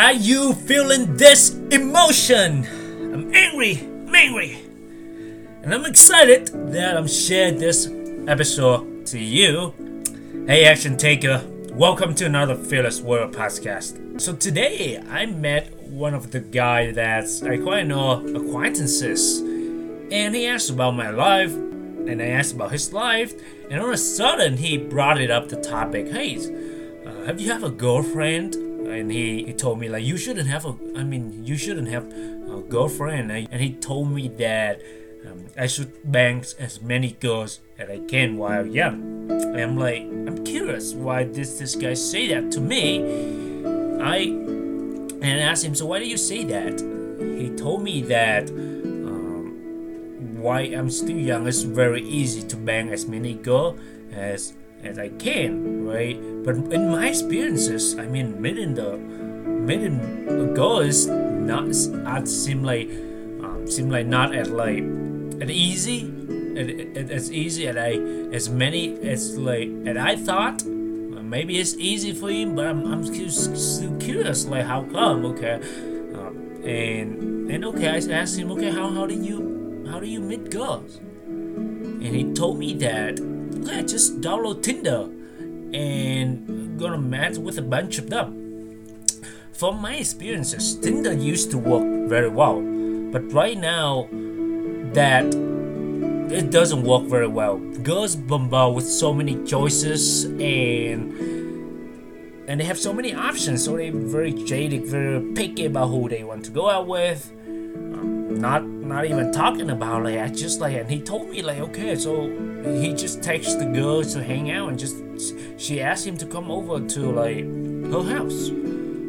Are you feeling this emotion? I'm angry, I'm angry. And I'm excited that I'm sharing this episode to you. Hey, action taker, welcome to another Fearless Warrior podcast. So today I met one of the guys that I quite know acquaintances, and he asked about my life, and I asked about his life, and all of a sudden he brought it up the topic. Hey, uh, have you have a girlfriend? And he, he told me like you shouldn't have a. I mean you shouldn't have a girlfriend. And he told me that um, I should bang as many girls as I can while young. And I'm like I'm curious why does this guy say that to me? I and I asked him so why do you say that? He told me that um, why I'm still young it's very easy to bang as many girls as as I can, right? But in my experiences, I mean, meeting the meeting girls not not seem like um, seem like not as like as easy as easy as I as many as like as I thought. Maybe it's easy for him, but I'm, I'm still curious, like how come? Okay, um, and and okay, I asked him, okay, how how do you how do you meet girls? And he told me that yeah, just download Tinder and gonna match with a bunch of them. From my experiences, Tinder used to work very well, but right now that it doesn't work very well. Girls bombard with so many choices and and they have so many options, so they're very jaded, very picky about who they want to go out with. Um, not not even talking about like I just like and he told me like okay so he just texts the girl to hang out and just she asked him to come over to like her house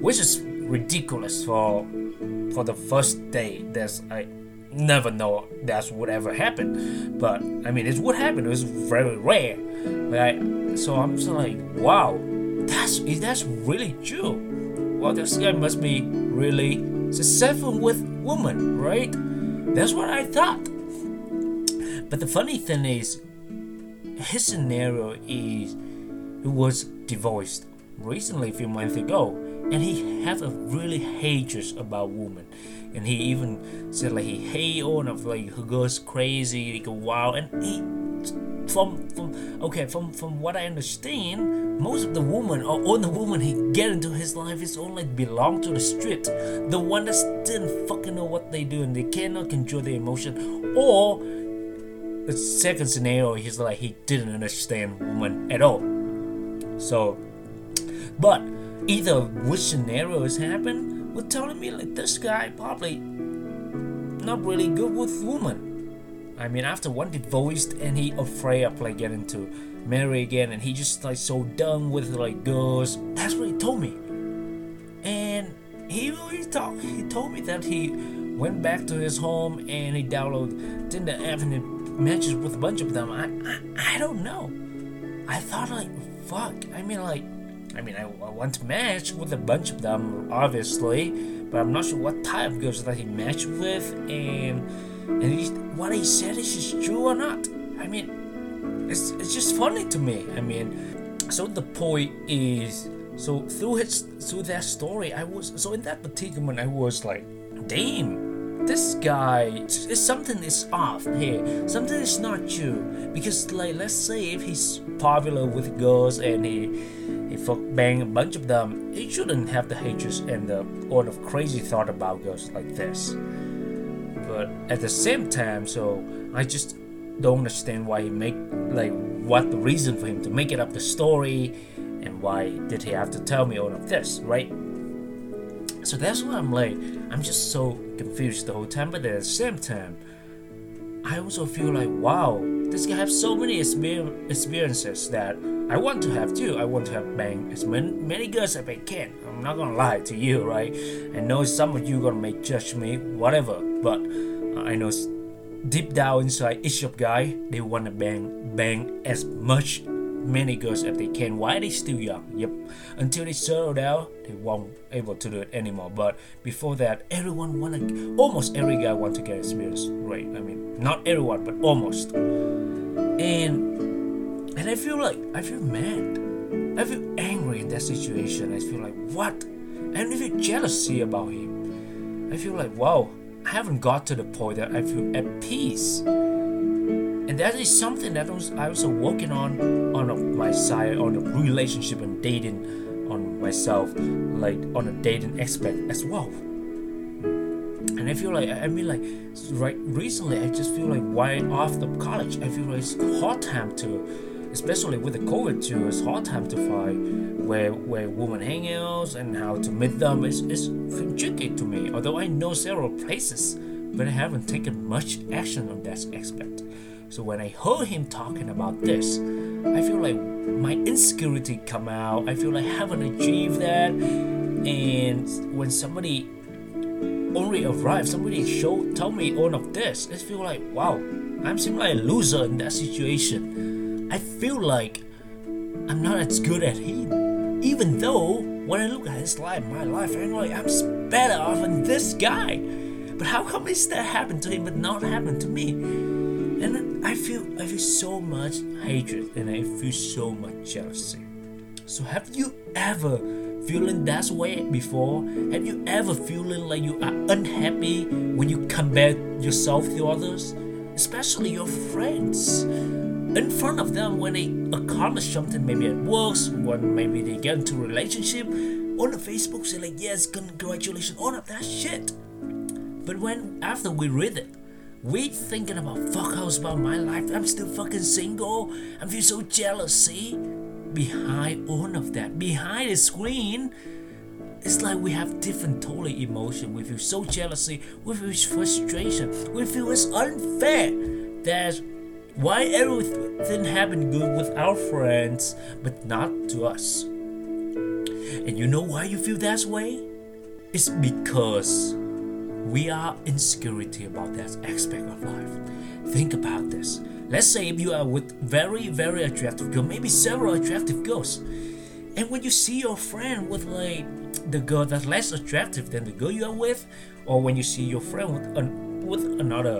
which is ridiculous for for the first day. That's I never know that's would ever happen but I mean it would happen. It was very rare like so I'm just like wow that's that's really true? Well this guy must be really successful with women right that's what I thought. But the funny thing is, his scenario is he was divorced recently, a few months ago, and he has a really hatred about women, and he even said like he hate all of like who goes crazy, like wild, and he from from okay from from what I understand, most of the women or all the women he get into his life is only belong to the street, the one that didn't fucking know what they do and they cannot control their emotion, or the second scenario he's like he didn't understand women at all. So, but either which scenario has would telling me like this guy probably not really good with women I mean, after one divorced and he afraid of like getting to marry again, and he just like so done with like girls. That's what he told me. And he he talked. He told me that he went back to his home and he downloaded Tinder app and he matches with a bunch of them. I, I I don't know. I thought like fuck. I mean like. I mean, I, I want to match with a bunch of them, obviously, but I'm not sure what type of girls that he matched with, and and he, what he said is true or not. I mean, it's, it's just funny to me. I mean, so the point is, so through his through that story, I was so in that particular moment, I was like, damn, this guy is something is off here. Something is not true. Because like let's say if he's popular with girls and he he fuck bang a bunch of them, he shouldn't have the hatred and the all of crazy thought about girls like this. But at the same time so i just don't understand why he make like what the reason for him to make it up the story and why did he have to tell me all of this right so that's why i'm like i'm just so confused the whole time but at the same time i also feel like wow this guy has so many experiences that I want to have too. I want to have bang as many, many girls as I can. I'm not gonna lie to you, right? I know some of you gonna make judge me, whatever. But I know deep down inside each of guy, they wanna bang bang as much many girls as they can while they still young. Yep. Until they settle down, they won't able to do it anymore. But before that, everyone wanna almost every guy want to get experience. Right. I mean not everyone, but almost. And and I feel like I feel mad. I feel angry in that situation. I feel like what? and I feel jealousy about him. I feel like wow, I haven't got to the point that I feel at peace. And that is something that I was also working on on my side on the relationship and dating on myself, like on a dating aspect as well. And I feel like I mean like right recently I just feel like right after college I feel like it's hard time to especially with the COVID too, it's hard time to find where where women hang out and how to meet them. It's, it's tricky to me, although I know several places, but I haven't taken much action on that aspect. So when I heard him talking about this, I feel like my insecurity come out. I feel like I haven't achieved that, and when somebody only arrived, somebody showed told me all of this, I feel like wow, I'm seem like a loser in that situation I feel like I'm not as good as him. Even though when I look at his life, my life, I'm like I'm better off than this guy. But how come is that happened to him but not happen to me? And I feel I feel so much hatred and I feel so much jealousy. So have you ever feeling that way before? Have you ever feeling like you are unhappy when you compare yourself to others? Especially your friends in front of them when they accomplish something, maybe at work, when maybe they get into relationship, on the Facebook say like, yes, congratulations, all of that shit. But when after we read it, we thinking about fuck house about my life. I'm still fucking single. I feel so jealous. See, behind all of that, behind the screen, it's like we have different totally emotion. We feel so jealousy. We feel frustration. We feel it's unfair. That why everything happened good with our friends, but not to us? And you know why you feel that way? It's because we are insecurity about that aspect of life. Think about this. Let's say if you are with very, very attractive girl, maybe several attractive girls, and when you see your friend with like the girl that's less attractive than the girl you are with, or when you see your friend with an, with another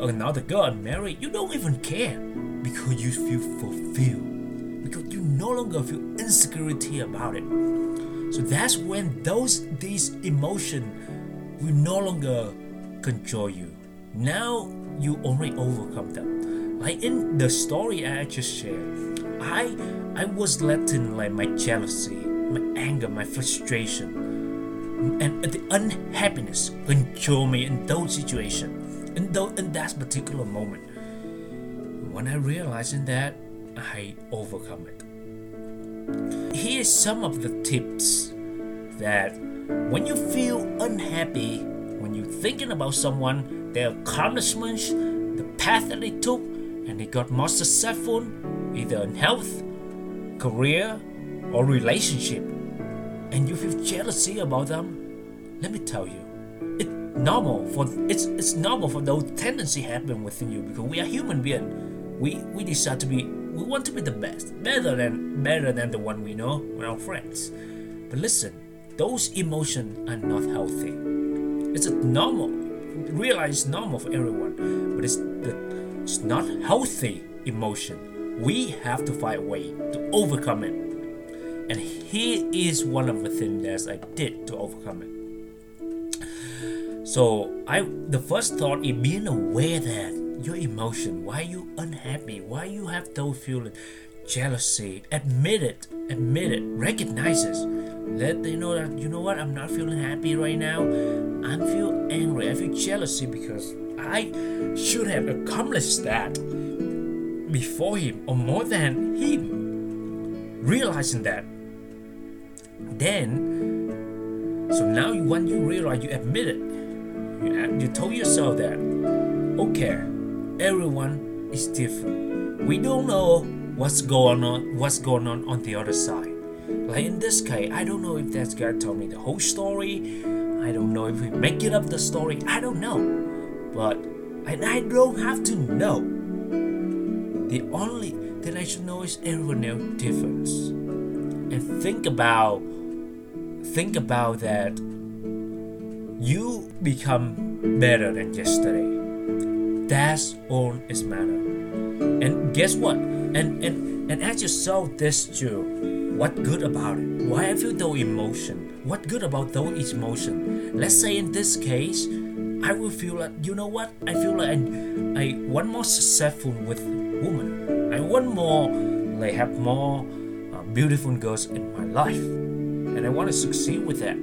another girl married, you don't even care because you feel fulfilled, because you no longer feel insecurity about it. So that's when those these emotions will no longer control you. Now you only overcome them. Like in the story I just shared, I I was letting like my jealousy, my anger, my frustration, and the unhappiness control me in those situations in, the, in that particular moment. When I realized that, I overcome it. Here's some of the tips that when you feel unhappy, when you're thinking about someone, their accomplishments, the path that they took, and they got more successful, either in health, career, or relationship, and you feel jealousy about them, let me tell you, it's normal for it's it's normal for those tendency happen within you because we are human being. We we decide to be we want to be the best, better than better than the one we know with our friends. But listen, those emotions are not healthy. It's normal. Realize normal for everyone, but it's it's not healthy emotion. We have to find a way to overcome it. And here is one of the things that I did to overcome it. So I the first thought is being aware that your emotion, why you unhappy, why you have those feelings, jealousy, admit it, admit it, recognize it. Let them know that you know what, I'm not feeling happy right now. I feel angry, I feel jealousy because I should have accomplished that before him or more than him. Realizing that, then so now when you realize you admit it you, you told yourself that, okay, everyone is different. We don't know what's going on, what's going on on the other side. Like in this case, I don't know if that guy told me the whole story. I don't know if he make it up the story. I don't know, but and I don't have to know. The only thing I should know is everyone knows difference, and think about think about that you become better than yesterday. That's all is matter. And guess what? And and and ask yourself this too. What good about it? Why I feel no emotion? what good about those emotions? Let's say in this case, I will feel like you know what? I feel like I, I want more successful with women. I want more like have more uh, beautiful girls in my life, and I want to succeed with that.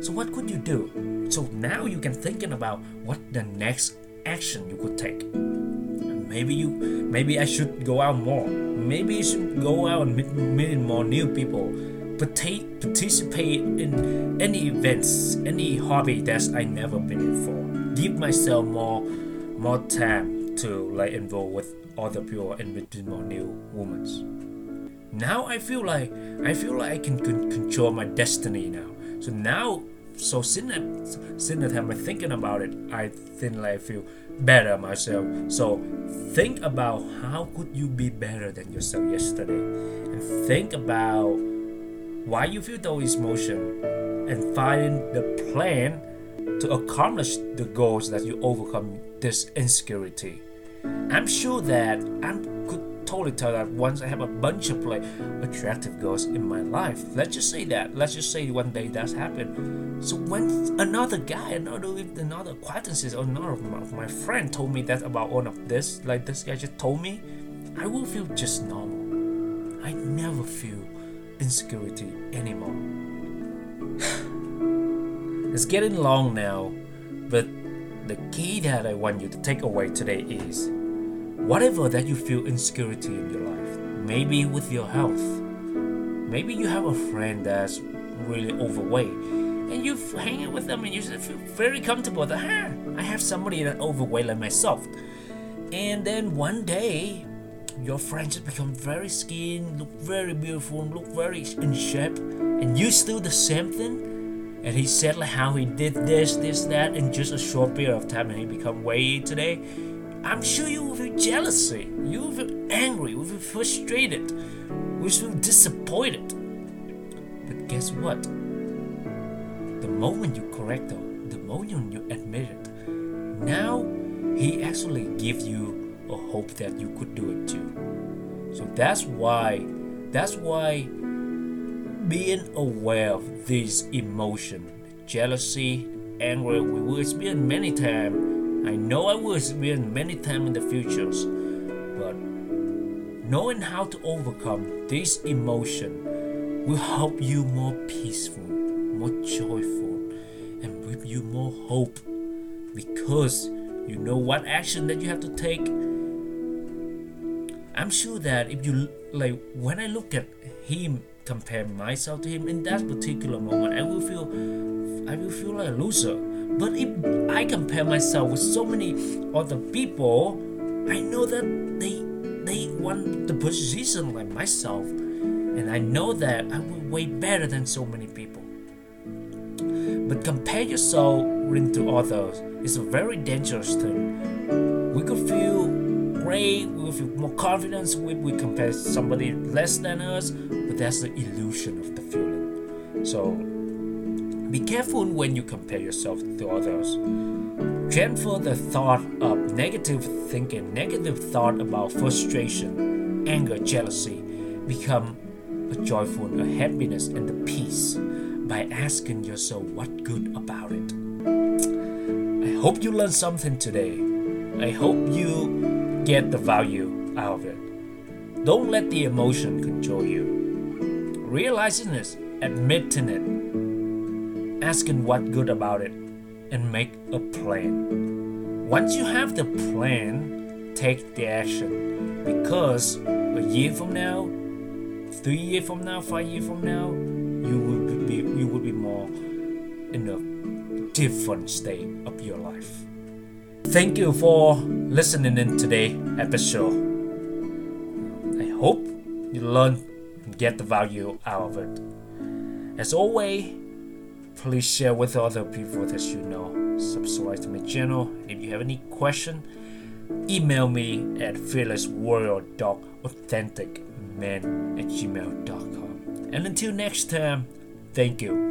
So what could you do? So now you can thinking about what the next action you could take. Maybe you, maybe I should go out more. Maybe you should go out and meet, meet more new people. Participate, in any events, any hobby that I never been in for. Give myself more, more time to like involve with other people and meet more new women. Now I feel like I feel like I can con- control my destiny now. So now so since that, since the time I'm thinking about it, I think like I feel better myself. So think about how could you be better than yourself yesterday, and think about why you feel those emotions, and find the plan to accomplish the goals that you overcome this insecurity. I'm sure that I'm could totally tell that once I have a bunch of like attractive girls in my life. Let's just say that. Let's just say one day that's happened. So when another guy, another another acquaintances or another of my, of my friend told me that about one of this, like this guy just told me, I will feel just normal. I never feel insecurity anymore. it's getting long now, but the key that I want you to take away today is whatever that you feel insecurity in your life, maybe with your health, maybe you have a friend that's really overweight and you hang out with them and you feel very comfortable that huh, I have somebody that overweight like myself. And then one day your friend become very skinny, look very beautiful, look very in shape, and you still the same thing. And he said like how he did this, this, that in just a short period of time, and he become way today. I'm sure you will feel jealousy, you will feel angry, you will feel frustrated, you will feel disappointed. But guess what? The moment you correct it, the moment you admit it, now he actually gives you a hope that you could do it too. So that's why, that's why being aware of these emotions, jealousy, anger, we will experience many times I know I will experience many times in the futures, but knowing how to overcome this emotion will help you more peaceful, more joyful, and give you more hope because you know what action that you have to take. I'm sure that if you like when I look at him compare myself to him in that particular moment, I will feel I will feel like a loser but if I compare myself with so many other people, I know that they they want the position like myself, and I know that I will way better than so many people. But compare yourself into others is a very dangerous thing. We could feel great, we could feel more confidence when we compare somebody less than us, but that's the illusion of the feeling. So be careful when you compare yourself to others. Transfer the thought of negative thinking, negative thought about frustration, anger, jealousy, become a joyful, a happiness, and a peace by asking yourself what good about it. I hope you learned something today. I hope you get the value out of it. Don't let the emotion control you. Realizing this, admitting it, asking what good about it, and make a plan. Once you have the plan, take the action because a year from now, three years from now, five years from now, you will be you will be more in a different state of your life. Thank you for listening in today episode. I hope you learn and get the value out of it. As always, please share with other people that you know. Subscribe to my channel. If you have any question, email me at fearlesswarrior.authenticman at gmail.com. And until next time, thank you.